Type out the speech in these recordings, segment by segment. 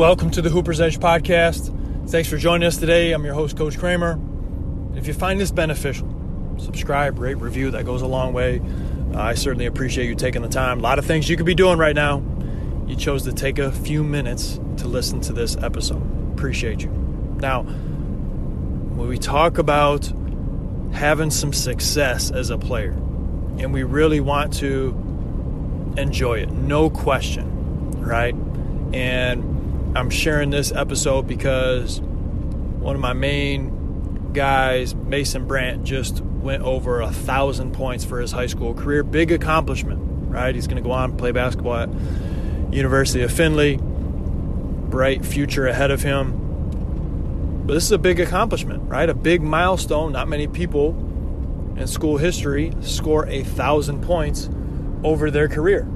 Welcome to the Hooper's Edge podcast. Thanks for joining us today. I'm your host, Coach Kramer. If you find this beneficial, subscribe, rate, review. That goes a long way. Uh, I certainly appreciate you taking the time. A lot of things you could be doing right now. You chose to take a few minutes to listen to this episode. Appreciate you. Now, when we talk about having some success as a player, and we really want to enjoy it, no question, right? And I'm sharing this episode because one of my main guys, Mason Brandt, just went over a thousand points for his high school career. Big accomplishment, right? He's going to go on and play basketball at University of Findlay. Bright future ahead of him. But this is a big accomplishment, right? A big milestone. Not many people in school history score a thousand points over their career.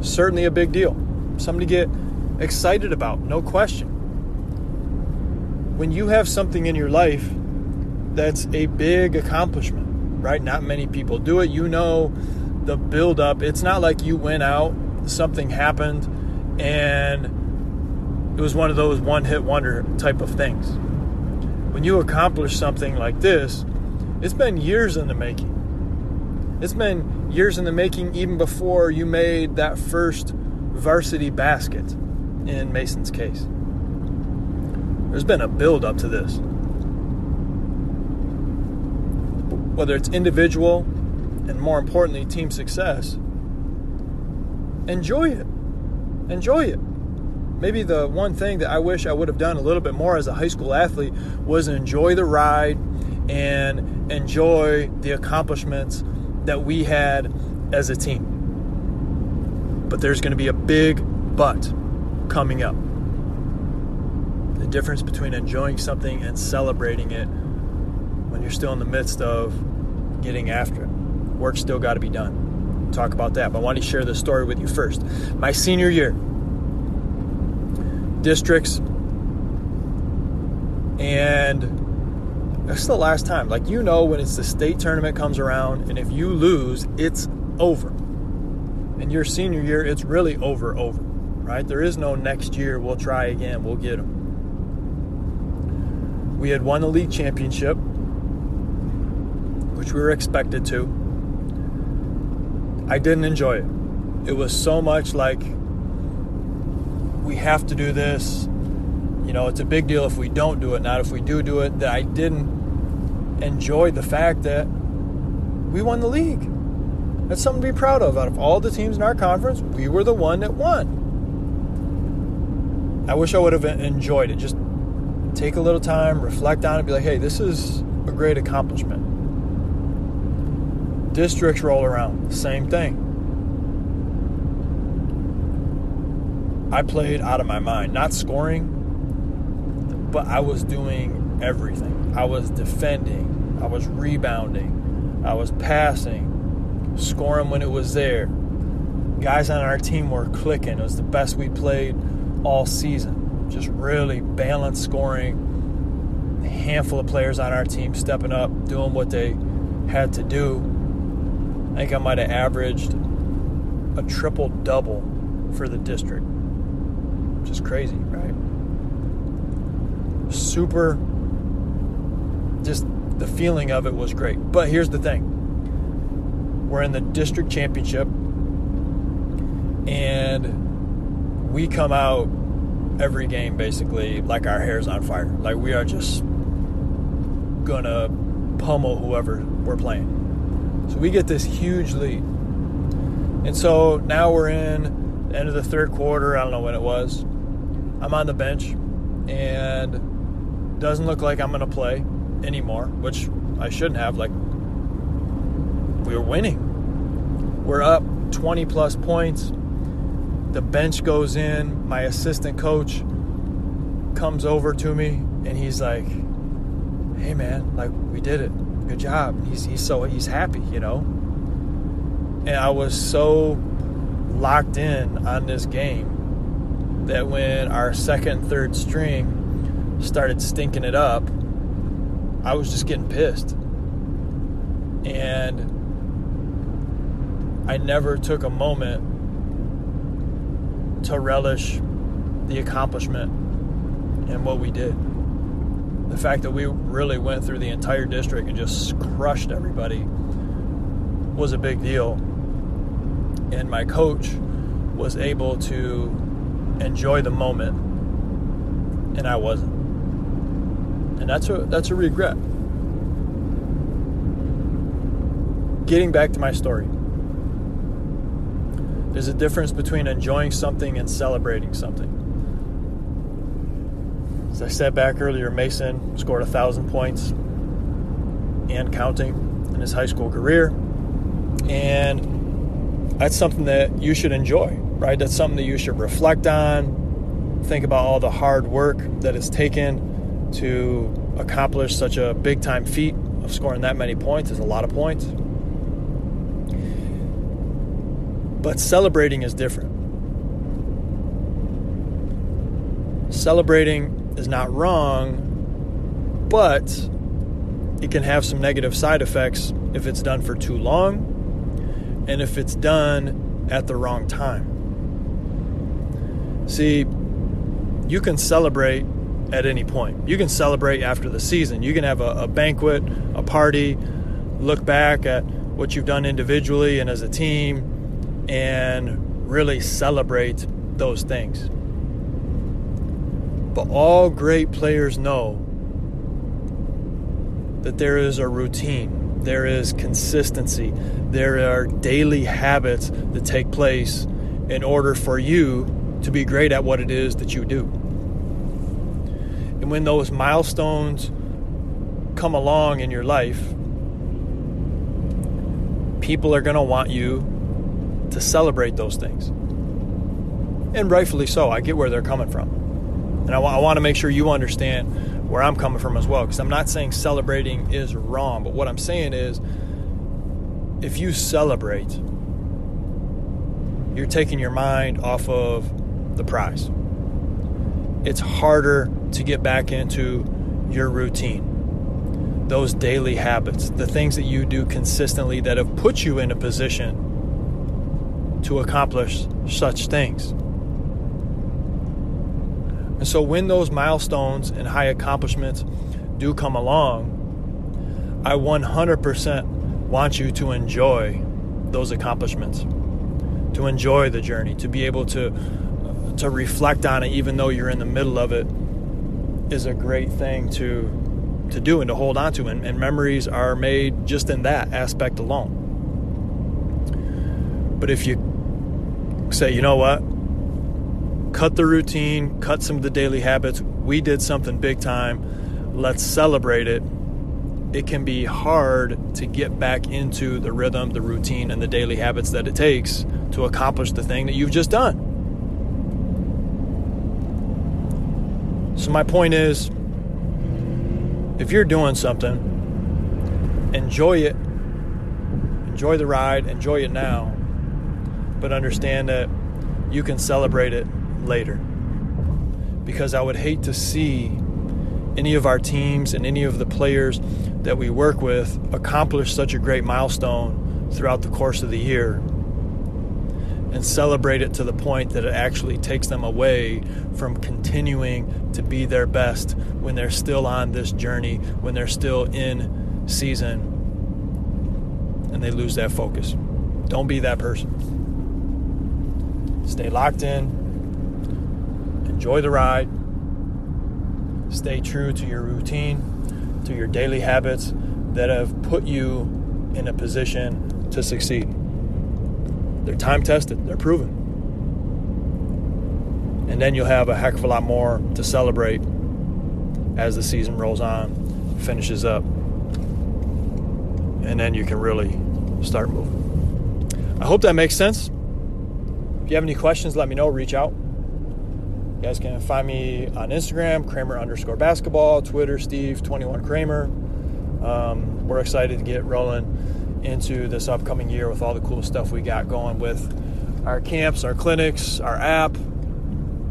Certainly a big deal. To get excited about, no question. When you have something in your life that's a big accomplishment, right? Not many people do it. You know the build up. It's not like you went out, something happened, and it was one of those one hit wonder type of things. When you accomplish something like this, it's been years in the making. It's been years in the making even before you made that first varsity basket in Mason's case. There's been a build up to this. Whether it's individual and more importantly, team success, enjoy it. Enjoy it. Maybe the one thing that I wish I would have done a little bit more as a high school athlete was enjoy the ride and enjoy the accomplishments that we had as a team. But there's going to be a big but coming up. The difference between enjoying something and celebrating it when you're still in the midst of getting after it. Work's still got to be done. talk about that, but I want to share this story with you first. My senior year, districts, and that's the last time. Like, you know, when it's the state tournament comes around, and if you lose, it's over. In your senior year, it's really over, over right? There is no next year, we'll try again, we'll get them. We had won the league championship, which we were expected to. I didn't enjoy it. It was so much like we have to do this. You know, it's a big deal if we don't do it, not if we do do it. That I didn't enjoy the fact that we won the league. That's something to be proud of. Out of all the teams in our conference, we were the one that won. I wish I would have enjoyed it. Just take a little time, reflect on it, be like, hey, this is a great accomplishment. Districts roll around, same thing. I played out of my mind, not scoring, but I was doing everything. I was defending, I was rebounding, I was passing, scoring when it was there. Guys on our team were clicking. It was the best we played all season. Just really balanced scoring. A handful of players on our team stepping up, doing what they had to do. I think I might have averaged a triple double for the district, is crazy, right? Super, just the feeling of it was great. But here's the thing we're in the district championship, and we come out every game basically like our hair's on fire. Like we are just gonna pummel whoever we're playing. So we get this huge lead. And so now we're in the end of the third quarter. I don't know when it was. I'm on the bench and doesn't look like I'm going to play anymore, which I shouldn't have. Like, we were winning. We're up 20 plus points the bench goes in. My assistant coach comes over to me and he's like, "Hey man, like we did it. Good job." He's he's so he's happy, you know. And I was so locked in on this game that when our second, third string started stinking it up, I was just getting pissed. And I never took a moment to relish the accomplishment and what we did. The fact that we really went through the entire district and just crushed everybody was a big deal. And my coach was able to enjoy the moment, and I wasn't. And that's a that's a regret. Getting back to my story. There's a difference between enjoying something and celebrating something. As I said back earlier, Mason scored a thousand points and counting in his high school career. And that's something that you should enjoy, right? That's something that you should reflect on. Think about all the hard work that it's taken to accomplish such a big time feat of scoring that many points is a lot of points. But celebrating is different. Celebrating is not wrong, but it can have some negative side effects if it's done for too long and if it's done at the wrong time. See, you can celebrate at any point. You can celebrate after the season. You can have a, a banquet, a party, look back at what you've done individually and as a team, and really celebrate those things. But all great players know that there is a routine, there is consistency, there are daily habits that take place in order for you to be great at what it is that you do. And when those milestones come along in your life, people are going to want you to celebrate those things. And rightfully so. I get where they're coming from. And I, w- I want to make sure you understand where I'm coming from as well, because I'm not saying celebrating is wrong, but what I'm saying is if you celebrate, you're taking your mind off of the prize. It's harder to get back into your routine, those daily habits, the things that you do consistently that have put you in a position to accomplish such things. And so when those milestones and high accomplishments do come along, I 100% want you to enjoy those accomplishments, to enjoy the journey, to be able to to reflect on it even though you're in the middle of it is a great thing to to do and to hold on to and, and memories are made just in that aspect alone. But if you say, you know what, cut the routine, cut some of the daily habits. We did something big time. Let's celebrate it. It can be hard to get back into the rhythm, the routine, and the daily habits that it takes to accomplish the thing that you've just done. So, my point is if you're doing something, enjoy it. Enjoy the ride, enjoy it now, but understand that you can celebrate it later. Because I would hate to see any of our teams and any of the players that we work with accomplish such a great milestone throughout the course of the year and celebrate it to the point that it actually takes them away from continuing to be their best when they're still on this journey, when they're still in season, and they lose that focus. Don't be that person. Stay locked in, enjoy the ride, stay true to your routine, to your daily habits that have put you in a position to succeed. They're time tested, they're proven. And then you'll have a heck of a lot more to celebrate as the season rolls on, finishes up, and then you can really start moving. I hope that makes sense. You have any questions, let me know. Reach out. You guys can find me on Instagram, Kramer underscore basketball, Twitter, Steve21 Kramer. Um, we're excited to get rolling into this upcoming year with all the cool stuff we got going with our camps, our clinics, our app,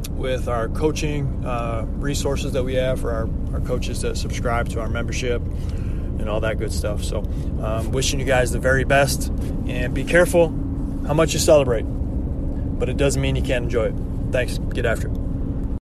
with our coaching uh, resources that we have for our, our coaches that subscribe to our membership and all that good stuff. So, um, wishing you guys the very best and be careful how much you celebrate, but it doesn't mean you can't enjoy it. Thanks. Get after it.